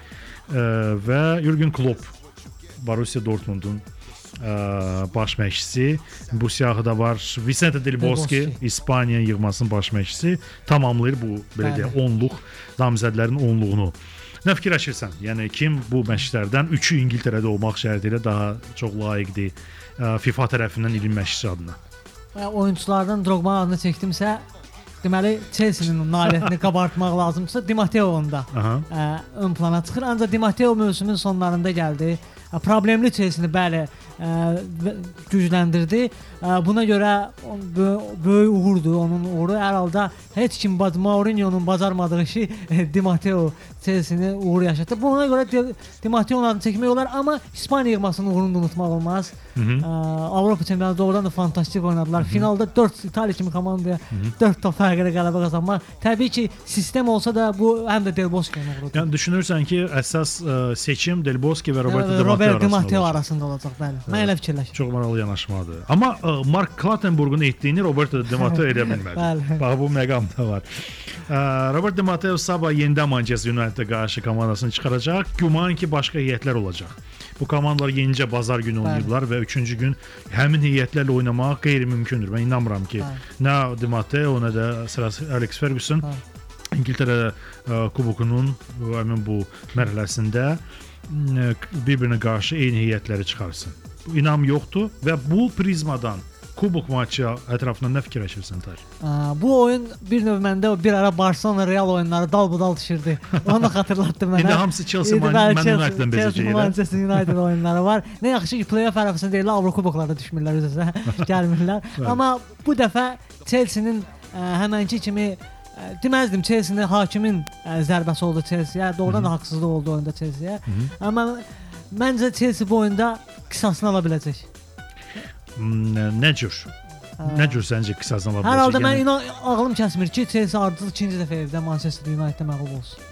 S1: və Jurgen Klopp, Borussia Dortmundun ə, baş məşqçisi. Bu siyahıda var Vicente Del Bosque. İspaniya yığmasının baş məşqçisi tamamlayır bu belə deyək 10-luq namizədlərin 10-luğunu. Nə fikirləşirsən? Yəni kim bu məşqlərdən 3-ü İngiltərədə olmaq şərti ilə daha çox layiqdir ə, FIFA tərəfindən ilin məşqçisi adına?
S3: Və oyunçulardan Drogba adını çəkdimsə, deməli Chelsea-nin nailiyyətini qabartmaq lazımdırsa, Di Matteo da ə, ön plana çıxır. Ancaq Di Matteo mövsümün sonlarında gəldi. Problemli Chelsea-ni bəli ə, və- gücləndirdi. Ə, Buna görə böyük uğurdur onun uğuru. Hər halda heç kim Bad Mourinho-nun bacarmadığı şey e, Di Matteo Chelsea-ni uğur yaşatdı. Buna görə Di, Di Matteo-nun adını çəkmək olar, amma İspaniya yığmasının uğurunu unutmaq olmaz.
S1: Hı -hı.
S3: Ə, Avropa çempionatı doğrudan da fantastik oynadılar. Finalda 4 İtaliya kimi komandaya 4 top fərqi ilə qələbə qazanmaq. Təbii ki, sistem olsa da bu həm də Del Bosque'nin uğurudur.
S1: Yəni düşünürsən ki, əsas ə, seçim Del Bosque və Roberto Di Matteo arasında olacaq,
S3: bəli. Mən elə fikirləşirəm.
S1: Çox maraqlı yanaşmadır. Amma ə, Mark Clattenburg'un etdiyini Roberto Di Matteo edə bilmədi.
S3: Bəli.
S1: Bax bu məqam da var. Ə, Robert Di Matteo sabah yenidən Manchester United-ə qarşı komandasını çıxaracaq. Güman ki, başqa heyətlər olacaq. Bu komandalar yenicə bazar günü oynayıblar və 3-cü gün həmin heyətlərlə oynamaq qeyri-mümkündür. Mən inanmıram ki,
S3: Bəli.
S1: nə Di Matteo, nə də sırası Alex Ferguson
S3: Bəli.
S1: İngiltərə ə, kubokunun bu, həmin bu mərhələsində bir-birinə qarşı eyni heyətləri çıxarsın. İnam yoxdur və bu prizmadan kubok maçı ətrafında nə fikirləşirsən Tar?
S3: Ə, Bu oyun bir növ məndə bir ara Barcelona Real oyunları dalbudal düşürdü. Onu xatırlatdı mənə.
S1: İndi hamısı Chelsea,
S3: İndi
S1: Man-
S3: bəli,
S1: Man
S3: Chelsea-
S1: United-dən bezəcəklər.
S3: Manchester United oyunları var. Nə yaxşı ki, play-off ərəfəsində deyirlər, Avrokuboklarda düşmürlər üzə, gəlmirlər. Amma bu dəfə Chelsea-nin ə, həmənki kimi ə, deməzdim Chelsea-nin hakimin ə, zərbəsi oldu Chelsea-yə. Doğrudan da haqsızlıq oldu oyunda Chelsea-yə. Amma məncə Chelsea bu oyunda qisasını ala biləcək.
S1: Hmm, Nə cür? Nə cür səncə qisasına ala
S3: Hər halda
S1: biləcək?
S3: mən
S1: Yəni,
S3: inan ağlım kəsmir ki, Chelsea artıq ikinci dəfə evdə Manchester United-ə məğlub olsun.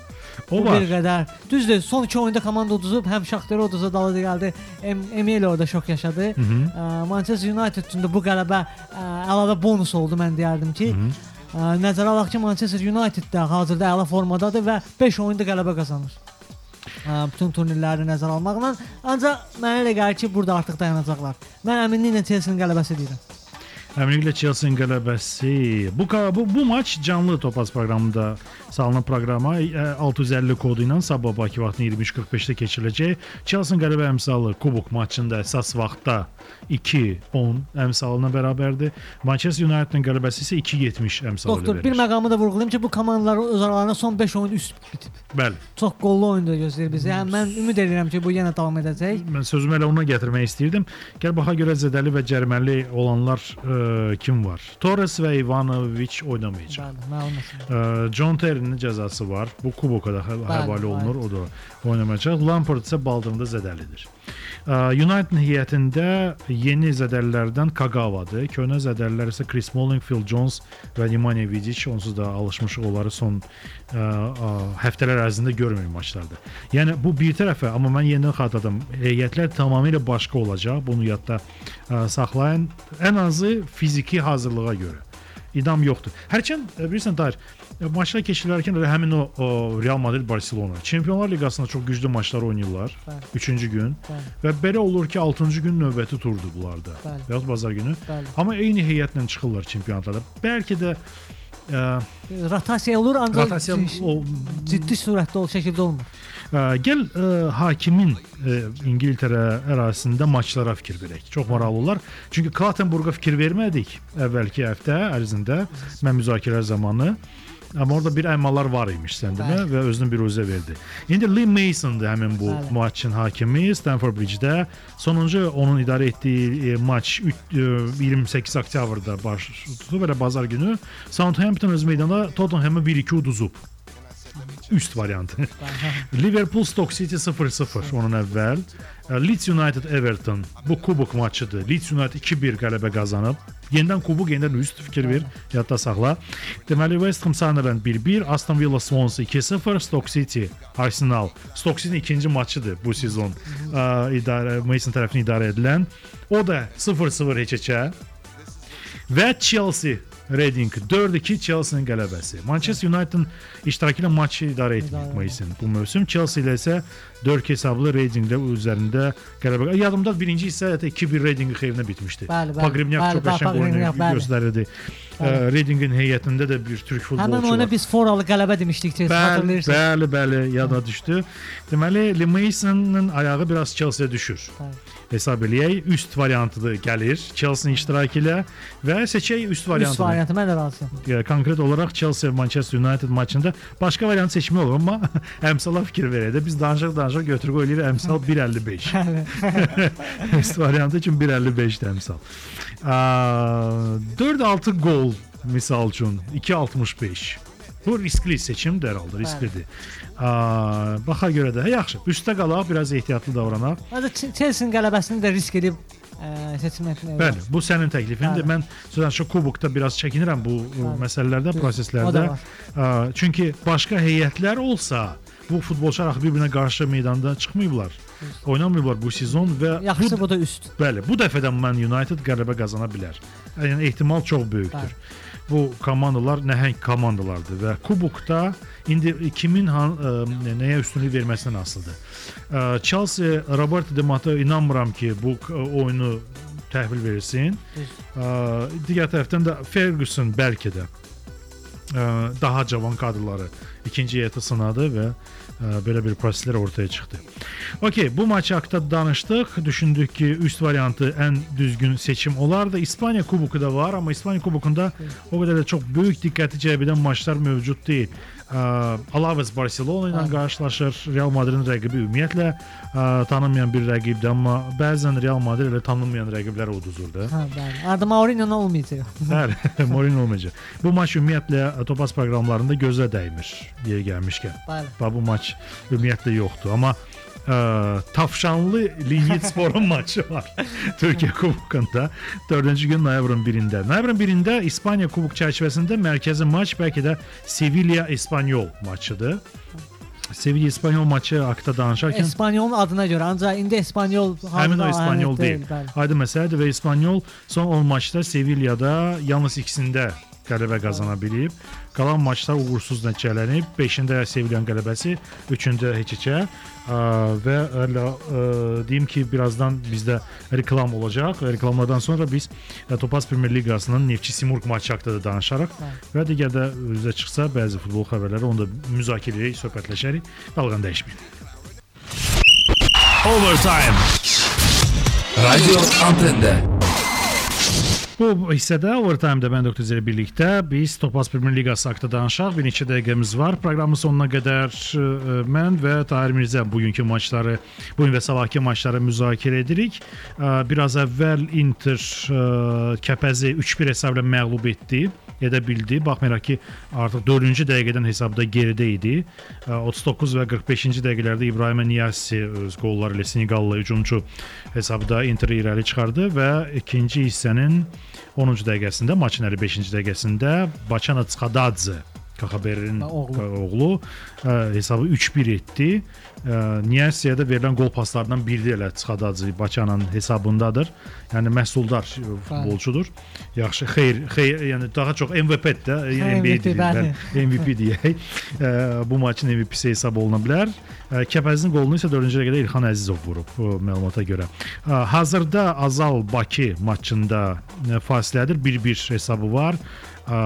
S1: o
S3: Bu
S1: var.
S3: bir qədər. Düzdür, son iki oyunda komanda uduzub, həm Shakhtar uduzub, dalı gəldi. Em Emil orada şok yaşadı.
S1: Hı -hı.
S3: Manchester United üçün də bu qələbə əlavə bonus oldu mən deyərdim ki. Ə, Nəzərə alaq ki, Manchester United də hazırda əla formadadır və 5 oyunda qələbə qazanır. Bütün turnirləri nəzərə almaqla, ancaq mənə elə gəlir ki, burada artıq dayanacaqlar. Mən əminliklə Chelsea-nin qələbəsi deyirəm.
S1: Həmçinin Chelsea-nin qələbəsi. Bu bu bu maç canlı Topaz proqramında salınan proqrama e, 650 kodu ilə sabah Bakı vaxtı 23:45-də keçiriləcək. Chelsea-nin qələbə əmsalı kubok maçında əsas vaxtda 2-10 əmsalına bərabərdir. Manchester United-in qələbəsi isə 2-70 əmsalı ilə
S3: Doktor, bir məqamı da vurğulayım ki, bu komandalar öz aralarında son 5 oyun üst bitib.
S1: Bəli.
S3: Çox qollu oyun da gözləyir bizi. Yəni mən ümid edirəm ki, bu yenə davam edəcək.
S1: Mən sözümü elə ona gətirmək istirdim. Gəl baxa görə zədəli və cəriməli olanlar e, kim var? Torres və Ivanovic oynamayacaq.
S3: Bəli, məlum.
S1: Ə, John Terry'nin cəzası var. Bu kuboka da hə- həvalə
S3: bəli.
S1: olunur, o da oynamayacaq. Lampard isə baldırında zədəlidir. United heyətində yeni zədəlilərdən Kagavadır. Köhnə zədəlilər isə Chris Smalling, Phil Jones və Nemanja Vidic. Onsuz da alışmışıq onları son ə, ə, həftələr ərzində görmürük maçlarda. Yəni bu bir tərəfə, amma mən yenidən xatırladım. Heyətlər tamamilə başqa olacaq. Bunu yadda ə, saxlayın. Ən azı fiziki hazırlığa görə. İdam yoxdur. Hərçənd e, bilirsən Tahir, maçlar keçirilərkən elə həmin o, o Real Madrid Barcelona Çempionlar Liqasında çox güclü maçlar oynayırlar.
S3: Bəli.
S1: 3-cü gün
S3: Bəli.
S1: və belə olur ki, 6-cı gün növbəti turdur bunlarda. Və bazar günü.
S3: Bəli.
S1: Amma eyni heyətlə çıxırlar çempionatlara. Bəlkə də ə,
S3: Rotasiya olur, ancaq
S1: rotasiya o
S3: ciddi surətdə ol şəkildə olmur.
S1: Ə, gəl ə, hakimin ə, İngiltərə ərazisində maçlara fikir verək. Çox maraqlı olar. Çünki Klatenburqa fikir vermədik əvvəlki həftə ərzində mən müzakirələr zamanı. Amma orada bir əmmalar var imiş səndəmə və özünü bir özə verdi. İndi Lee Mason'dır həmin bu
S3: Bəli.
S1: maçın hakimi Stamford Bridge-də. Sonuncu onun idarə etdiyi e, maç üç- e, 28 oktyabrda baş tutub belə bazar günü Southampton öz meydanda Tottenhamı 1-2 uduzub. Üst variantı. Liverpool Stoke City 0-0 onun əvvəl. E, Leeds United Everton bu kubok maçıdır. Leeds United 2-1 qələbə qazanıb. Yenidən kubok, yenidən üst fikir ver, yadda saxla. Deməli West Ham Sunderland 1-1, Aston Villa Swansea 2-0, Stoke City Arsenal. Stoke City ikinci maçıdır bu sezon. Ə, idarə Mason tərəfindən idarə edilən. O da 0-0 heç-heçə. Və Chelsea Reading 4-2 Chelsea-nin qələbəsi. Manchester United-ın iştirakı ilə maçı idarə etməyib Mason bu mövsüm. Chelsea ilə isə 4 hesablı Reading-də üzərində qələbə. Yadımda birinci hissə hətta 2-1 Reading xeyrinə bitmişdi.
S3: Bəli,
S1: çox qəşəng oyunu göstərirdi. Readingin heyətində də bir türk futbolçu
S3: Həmin
S1: var.
S3: oyuna biz foralı qələbə demişdik, siz
S1: Bəli,
S3: xatırlayırsınız.
S1: bəli, bəli, yada düşdü. Deməli, Limason'un ayağı biraz Chelsea-yə düşür.
S3: Bəli.
S1: Hesab eləyək, üst variantı gəlir Chelsea-nin iştirakı ilə və seçək üst
S3: Üst
S1: variantını.
S3: variantı mən də razıyam.
S1: Yəni, konkret olaraq Chelsea Manchester United maçında başqa variant seçmək olur, amma əmsala fikir verək də biz danışıq danışıq götür qoy eləyir əmsal 1.55. üst variantı üçün 1.55 əmsal. 4-6 gol misal üçün 2.65. Bu riskli seçimdir hər halda, risklidir. Aa, baxa görə də yaxşı. Üstə qalaq, biraz ehtiyatlı davranaq.
S3: Məncə Ch- Chelsea-nin qələbəsini də risk edib ə, seçmək.
S1: Bəli, bu sənin təklifindir.
S3: Bəli.
S1: Mən sözən şu kubokda biraz çəkinirəm bu
S3: Bəli.
S1: məsələlərdə, proseslərdə. Ə, Çünki başqa heyətlər olsa, bu futbolçular axı bir-birinə qarşı meydanda çıxmayıblar. Oynamayıblar bu sezon və
S3: Yaxşısı
S1: bu,
S3: bu da üst.
S1: bəli, bu dəfədən Man United qələbə qazana bilər. Yəni ehtimal çox böyükdür.
S3: Bəli.
S1: Bu komandalar nəhəng komandalardır və kubokda indi kimin han, ə, nəyə üstünlük verməsindən asılıdır. Ə, Chelsea Robert De Mato inanmıram ki, bu k- oyunu təhvil versin. Ə, digər tərəfdən də Ferguson bəlkə də daha cavan kadrları ikinci heyətə sınadı və ə, belə bir proseslər ortaya çıxdı. Okay, bu maç haqqında danışdıq. Düşündük ki, üst variantı ən düzgün seçim olardı. İspaniya kuboku da var, amma İspaniya kubokunda o qədər də çox böyük diqqəti cəlb edən maçlar mövcud deyil. Alaves Barcelona ilə qarşılaşır. Real Madridin rəqibi ümumiyyətlə ə, tanınmayan bir rəqibdir, amma bəzən Real Madrid elə tanınmayan rəqiblər uduzur da.
S3: Hə, bəli. Arda Mourinho olmayacaq.
S1: Bəli, Mourinho olmayacaq. Bu maç ümumiyyətlə Topaz proqramlarında gözə dəymir deyə gəlmişkən.
S3: Bəli.
S1: Bax bu maç ümumiyyətlə yoxdur, amma ə, Tavşanlı Linyit Sporun maçı var. Türkiyə Kubokunda 4-cü gün noyabrın 1-də. Noyabrın 1-də İspaniya Kubok çərçivəsində mərkəzi maç bəlkə də Sevilla Espanyol maçıdır. Sevilla İspanyol maçı haqqında danışarkən
S3: İspanyolun adına görə, ancaq indi İspanyol
S1: Həmin o İspanyol deyil.
S3: Bəli.
S1: Aydın məsələdir və İspanyol son 10 maçda Sevillada yalnız ikisində qələbə qazana bilib. Qalan maçlar uğursuz nəticələnib. 5-də Sevillanın qələbəsi, 3-də heç-heçə Ə, və elə ə, deyim ki, birazdan bizdə reklam olacaq. Reklamlardan sonra biz Topaz Premyer Liqasının Neftçi Simurq maçı haqqında da danışarıq və digər də üzə çıxsa bəzi futbol xəbərləri onu da müzakirə edərək, söhbətləşərik. Dalğan dəyişməyin. Overtime.
S4: Radio Antende.
S1: Bu hissədə Overtime-da mən Dr. Zəli birlikdə biz Topaz Premyer Liqası haqqında danışaq. Bir neçə dəqiqəmiz var. Proqramın sonuna qədər mən və Tahir Mirzə bugünkü maçları, bu gün və sabahkı maçları müzakirə edirik. Biraz əvvəl Inter Kəpəzi 3-1 hesabla məğlub etdi. Edə bildi. Baxmayaraq ki, artıq 4-cü dəqiqədən hesabda geridə idi. Ə, 39 və 45-ci dəqiqələrdə İbrahim Niyasi öz qolları ilə Senegallı hücumçu hesabda Interi irəli çıxardı və ikinci hissənin 10-cu dəqiqəsində, maçın 55-ci dəqiqəsində Baçana Çxadadze KXBR-in
S3: Oğlu.
S1: oğlu ə, hesabı 3-1 etdi. Ə, Niyasiyədə verilən qol paslarından biri də elə Çxadadze Baçanın hesabındadır. Yəni məhsuldar futbolçudur. Yaxşı, xeyr, xeyr, yəni daha çox MVP-dir də,
S3: MVP,
S1: NBA
S3: bəli.
S1: bəli, MVP deyək. Bu maçın MVP-si hesab oluna bilər. Kəpəzin qolunu isə 4-cü dəqiqədə İlxan Əzizov vurub məlumata görə. Hazırda Azal Bakı maçında ə, fasilədir. 1-1 hesabı var. Ə,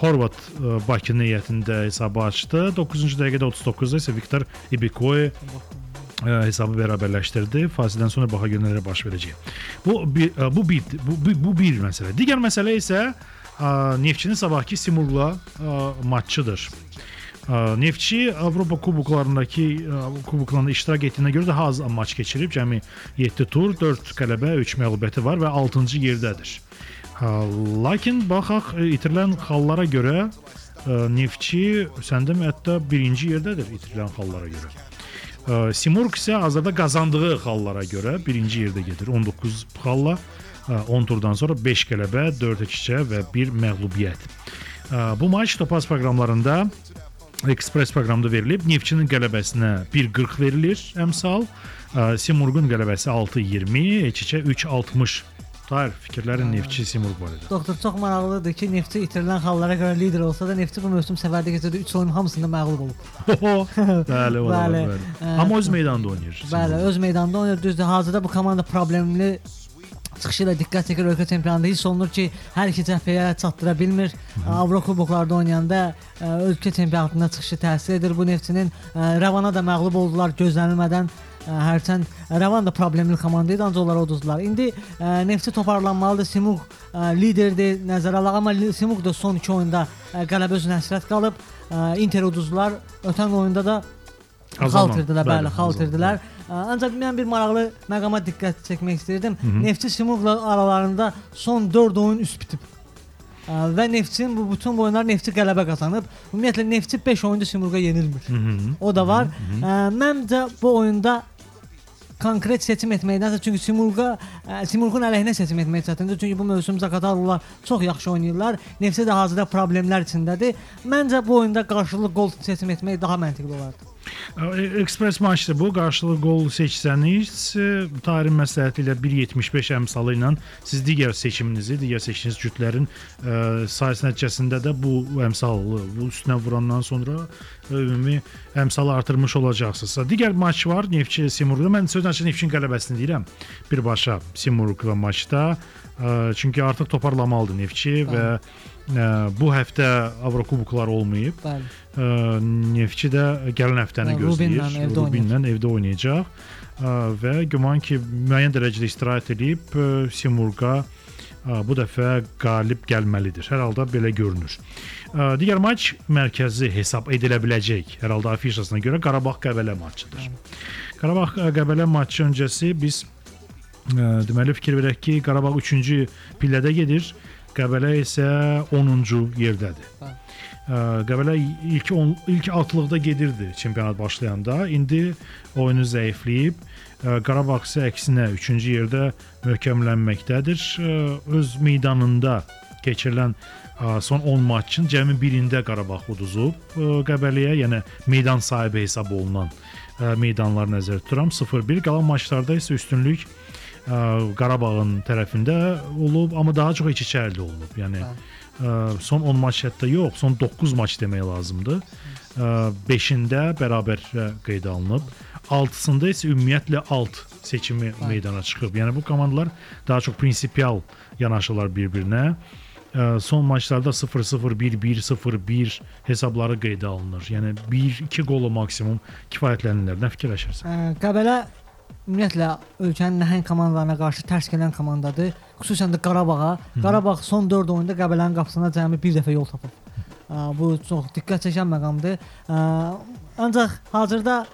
S1: Horvat ə, Bakı niyyətində hesabı açdı. 9-cu dəqiqədə 39-da isə Viktor Ibikoy ə, hesabı bərabərləşdirdi. Fasilədən sonra baxa görünələrə baş verəcək. Bu bir, ə, bu bir bu, bu, bu bir məsələ. Digər məsələ isə ə, Neftçinin sabahkı Simurqla ə, maçıdır. Ə, Neftçi Avropa kuboklarındakı kuboklarında iştirak etdiyinə görə daha az maç keçirib. Cəmi 7 tur, 4 qələbə, 3 məğlubiyyəti var və 6-cı yerdədir. Ə, Lakin baxaq itirilən xallara görə ə, Neftçi səndəm hətta 1-ci yerdədir itirilən xallara görə. Simurq isə hazırda qazandığı xallara görə birinci yerdə gedir 19 xalla. Ə, 10 turdan sonra 5 qələbə, 4 keçə və 1 məğlubiyyət. Ə, Bu maç Topaz proqramlarında Express proqramda verilib. Neftçinin qələbəsinə 1.40 verilir əmsal. Ə, Simurqun qələbəsi 6.20, Eçiçə 3.60. Tahir, fikirlərin Neftçi Simurq barədə.
S3: Doktor çox maraqlıdır ki, Neftçi itirilən xallara görə lider olsa da Neftçi bu mövsüm səfərdə keçirdiyi 3 oyun hamısında məğlub olub.
S1: bəli, o
S3: Bəli.
S1: Amma öz meydanda oynayır.
S3: Bəli, öz meydanda oynayır. Düzdür, hazırda bu komanda problemli çıxışı ilə diqqət çəkir ölkə çempionatında hiss olunur ki, hər iki cəbhəyə çatdıra bilmir. Avrokuboklarda oynayanda ə, ölkə çempionatında çıxışı təsir edir. Bu Neftçinin ə, Rəvana da məğlub oldular gözlənilmədən. Hərçənd Rəvan da problemli komanda idi, ancaq onlar uduzdular. İndi ə, Neftçi toparlanmalıdır. Simuk ə, liderdir, nəzərə alaq, amma Simuk da son 2 oyunda ə, qələbə özünə həsrət qalıb. Ə, Inter uduzdular. Ötən oyunda da
S1: Azamla,
S3: Xalt irdilər, bəli,
S1: bəli,
S3: xalt
S1: azamla.
S3: irdilər. Ə, Ancaq mən bir maraqlı məqama diqqət çəkmək istirdim. Neftçi Simurqla aralarında son 4 oyun üst bitib. Və Neftçinin bu bütün bu oyunlar Neftçi qələbə qazanıb. Ümumiyyətlə Neftçi 5 oyunda Simurqa yenilmir.
S1: Hı -hı.
S3: O da var. Ə, Məncə bu oyunda konkret seçim etməkdənsə çünki Simurqa ə, Simurqun əleyhinə seçim etmək çətindir. Çünki bu mövsüm Zaqatarlılar çox yaxşı oynayırlar. Neftçi də hazırda problemlər içindədir. Məncə bu oyunda qarşılıq gol seçim etmək daha məntiqli olardı.
S1: E, Ekspres maçdır bu. Qarşılıq gol seçsəniz, e, Tahir'in məsləhəti ilə 1.75 əmsalı ilə siz digər seçiminizi, digər seçdiyiniz cütlərin ə, sayısı nəticəsində də bu əmsalı bu üstünə vurandan sonra ə, ümumi əmsalı artırmış olacaqsınız. Digər maç var, Neftçi Simurqda. Mən sözün açıq Neftçinin qələbəsini deyirəm. Birbaşa Simurqla maçda. Ə, çünki artıq toparlamalıdır Neftçi və ə, bu həftə Avrokuboklar olmayıb.
S3: Bəli.
S1: Neftçi də gələn həftəni
S3: Hə,
S1: gözləyir.
S3: Rubinlə evdə
S1: Rubinlə evdə oynayacaq. Və güman ki, müəyyən dərəcədə istirahət edib Simurqa bu dəfə qalib gəlməlidir. Hər halda belə görünür. Digər maç mərkəzi hesab edilə biləcək. Hər halda afişasına görə Qarabağ-Qəbələ maçıdır. Qarabağ-Qəbələ maçı öncəsi biz deməli fikir verək ki, Qarabağ 3-cü pillədə gedir, Qəbələ isə 10-cu yerdədir.
S3: Bəli.
S1: Ə, Qəbələ ilk on, ilk altılıqda gedirdi çempionat başlayanda. İndi oyunu zəifləyib. Qarabağ isə əksinə 3-cü yerdə möhkəmlənməkdədir. Öz meydanında keçirilən son 10 maçın cəmi birində Qarabağ uduzub Qəbələyə, yəni meydan sahibi hesab olunan ə, meydanlar nəzərdə tuturam. 0-1 qalan maçlarda isə üstünlük ə, Qarabağın tərəfində olub, amma daha çox iç-içərli olub. Yəni ə, son 10 maç hətta yox, son 9 maç demək lazımdır. 5-də bərabər ə, qeydə alınıb. 6-sında isə ümumiyyətlə alt seçimi meydana çıxıb. Yəni bu komandalar daha çox prinsipial yanaşırlar bir-birinə. Son maçlarda 0-0, 1-1, 0-1 hesabları qeydə alınır. Yəni 1-2 qolu maksimum kifayətlənirlər. Nə fikirləşirsən?
S3: Qəbələ ümumiyyətlə ölkənin nəhəng komandalarına qarşı tərs gələn komandadır. Xüsusən də Qarabağa. Qarabağ son 4 oyunda Qəbələnin qapısına cəmi bir dəfə yol tapıb. Bu çox diqqət çəkən məqamdır. Ancaq hazırda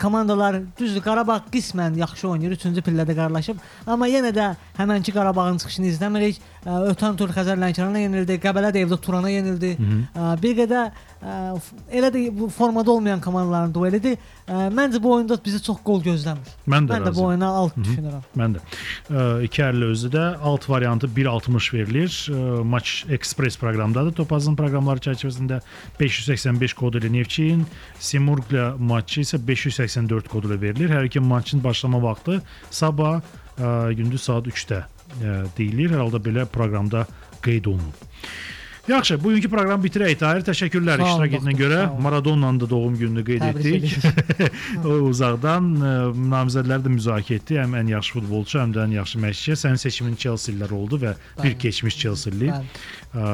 S3: komandalar düzdür Qarabağ qismən yaxşı oynayır, 3-cü pillədə qarşılaşıb, amma yenə də həmənki Qarabağın çıxışını izləmirik. Ötən tur Xəzər Lənkərana yenildi, Qəbələ də evdə Turana yenildi. Ə, Bir qədər elə də bu formada olmayan komandaların duelidir. Məncə bu oyunda bizi çox gol gözləmir.
S1: Mən də
S3: Mən də bu oyuna alt düşünürəm.
S1: Mən də. Ə, İki əlli özü də alt variantı 1.60 verilir. Maç Express proqramdadır. Topazın proqramları çərçivəsində 585 kod ilə Neftçinin, Simurqla maçı isə 584 kod ilə verilir. Hər iki maçın başlama vaxtı sabah ə, gündüz saat 3-də ə, deyilir. Hər halda belə proqramda qeyd olunub. Yaxşı, bugünkü proqramı bitirək. Tahir, təşəkkürlər
S3: Sağ olun,
S1: iştirak etdiyinə
S3: doktor,
S1: görə. Maradona'nın da doğum gününü qeyd etdik. o uzaqdan ə, namizədləri də müzakirə etdi. Həm ən yaxşı futbolçu, həm də ən yaxşı məşqçi. Sənin seçimin Chelsea-lilər oldu və bir
S3: Bəli.
S1: keçmiş Chelsea-li. Ə,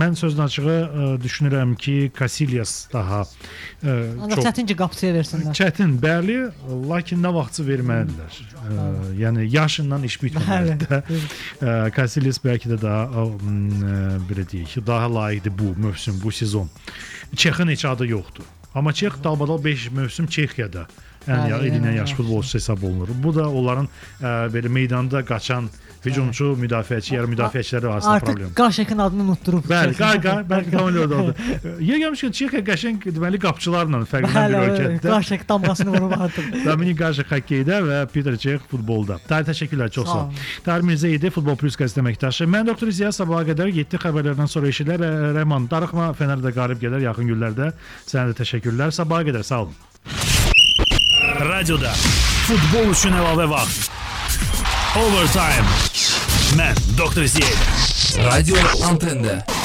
S1: Mən sözün açığı ə, düşünürəm ki, Casillas daha ə,
S3: Ancaq çətin ki qapıçıya versinlər.
S1: Çətin, bəli, lakin nə vaxtsa verməlidirlər. Ə, yəni yaşından iş bitməməlidir. də. Casillas bəlkə də daha ə, belə deyək ki, daha layiqdir bu mövsüm, bu sezon. Çexin heç adı yoxdur. Amma Çex dalbadal 5 mövsüm Çexiyada ən
S3: yəni,
S1: yaxşı
S3: yaxşı.
S1: futbolçusu hesab olunur. Bu da onların ə, belə meydanda qaçan hücumçu, müdafiəçi, yarım müdafiəçiləri arasında
S3: Artıq
S1: problem.
S3: Qaşekin adını unutdurub.
S1: Bəli, qay qay, bəlkə tam elə oldu. Yer gəlmişkən Çexiya qəşəng deməli qapıçılarla fərqlənən bir
S3: Bəli,
S1: ölkədir.
S3: Qaşek damğasını vurub artıq.
S1: Dominik Qaşıq hokkeydə və Peter Çex futbolda. Tarih təşəkkürlər, çox
S3: Sağ
S1: olun. Tarih Mirzə idi, Futbol Plus qəzet əməkdaşı. Mən doktor Ziya sabaha qədər 7 xəbərlərdən sonra eşidilər. Ə, Rəhman darıxma, Fənər də qalib gələr yaxın günlərdə. Sənə də təşəkkürlər. Sabaha qədər sağ olun. Radioda futbol üçün əlavə vaxt. Overtime. Mən doktor Ziya.
S4: Radio Antende.